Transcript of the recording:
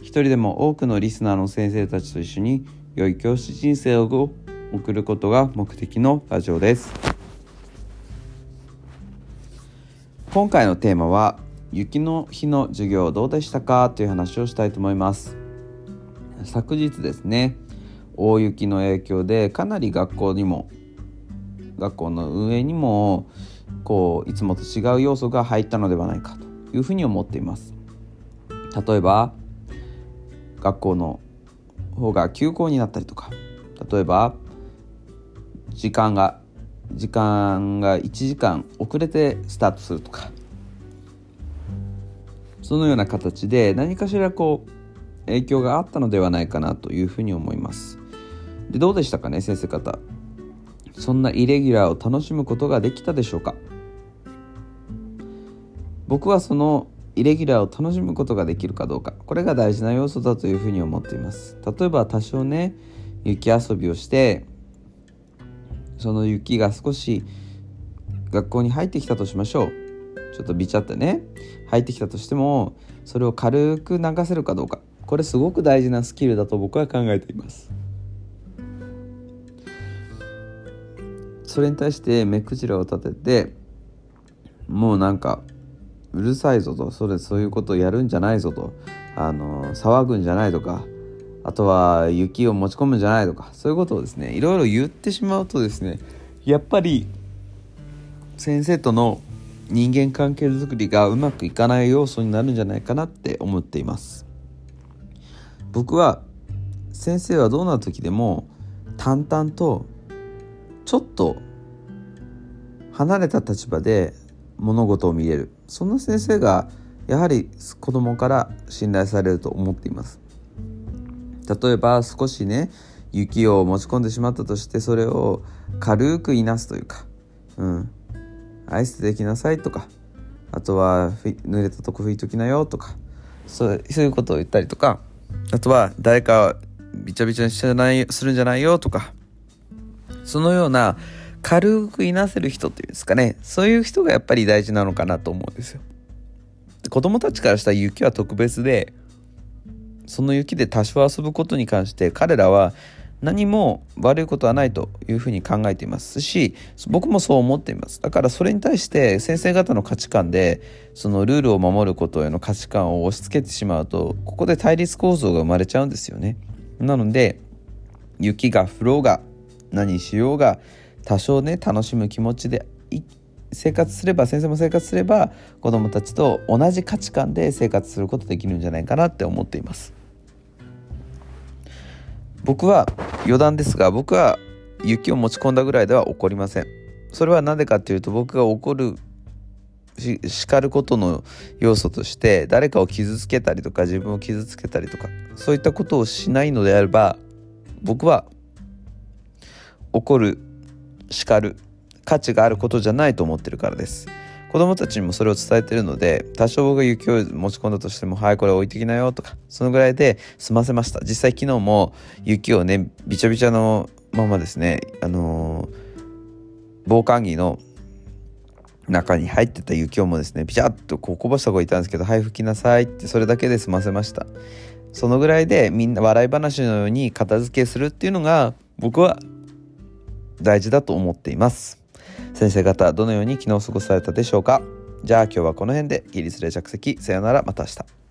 一人でも多くのリスナーの先生たちと一緒に良い教師人生を送ることが目的のラジオです。今回のテーマは雪の日の授業どうでしたかという話をしたいと思います。昨日ですね大雪の影響でかなり学校にも学校の運営にもこういつもと違う要素が入ったのではないかというふうに思っています。例えば学校の方が休校になったりとか例えば時間が時間が1時間遅れてスタートするとかそのような形で何かしらこう影響があったのではないかなというふうに思います。でどうでしたかね先生方。そんなイレギュラーを楽しむことができたでしょうか。僕はそのイレギュラーを楽しむことができるかどうか。これが大事な要素だというふうに思っています。例えば多少ね雪遊びをしてその雪が少し学校に入ってきたとしましょう。ちょっとビチャってね入ってきたとしてもそれを軽く流せるかどうか。これすごく大事なスキルだと僕は考えています。それに対して目くじらを立ててもうなんかうるさいぞと。それそういうことをやるんじゃないぞと。あの騒ぐんじゃないとか。あとは雪を持ち込むんじゃないとか。そういうことをですねいろいろ言ってしまうとですねやっぱり先生との人間関係づくりがうまくいかない要素になるんじゃないかなって思っています。僕は先生はどんな時でも淡々とちょっと離れた立場で物事を見れる。そんな先生がやはり子供から信頼されると思っています。例えば少しね雪を持ち込んでしまったとしてそれを軽くいなすというかうん。アイスできなさいとかあとは濡れたとこ拭いときなよとかそうそういうことを言ったりとかあとは誰かびちゃびちゃにしないするんじゃないよとかそのような軽くいなせる人っていうんですかね。そういう人がやっぱり大事なのかなと思うんですよ。子供たちからしたら雪は特別でその雪で多少遊ぶことに関して彼らは何も悪いことはないというふうに考えていますし僕もそう思っています。だからそれに対して先生方の価値観でそのルールを守ることへの価値観を押し付けてしまうとここで対立構造が生まれちゃうんですよね。なので雪が降ろうが何しようが多少ね楽しむ気持ちで生活すれば先生も生活すれば子どもたちと同じ価値観で生活することできるんじゃないかなって思っています。僕は余談ですが僕は雪を持ち込んだぐらいでは怒りません。それは何でかっていうと僕が怒るし叱ることの要素として誰かを傷つけたりとか自分を傷つけたりとかそういったことをしないのであれば僕は怒る叱る価値があることじゃないと思ってるからです。子供たちにもそれを伝えてるので多少僕が雪を持ち込んだとしても「はいこれ置いてきなよ」とかそのぐらいで済ませました。実際昨日も雪をねびちゃびちゃのままですねあのー、防寒着の中に入ってた雪をもですねピチャッとこうこぼした子がいたんですけど「はい拭きなさい」ってそれだけで済ませました。そのぐらいでみんな笑い話のように片付けするっていうのが僕は大事だと思っています。先生方どのように昨日過ごされたでしょうか？じゃあ今日はこの辺で起立で着席さよならまた明日。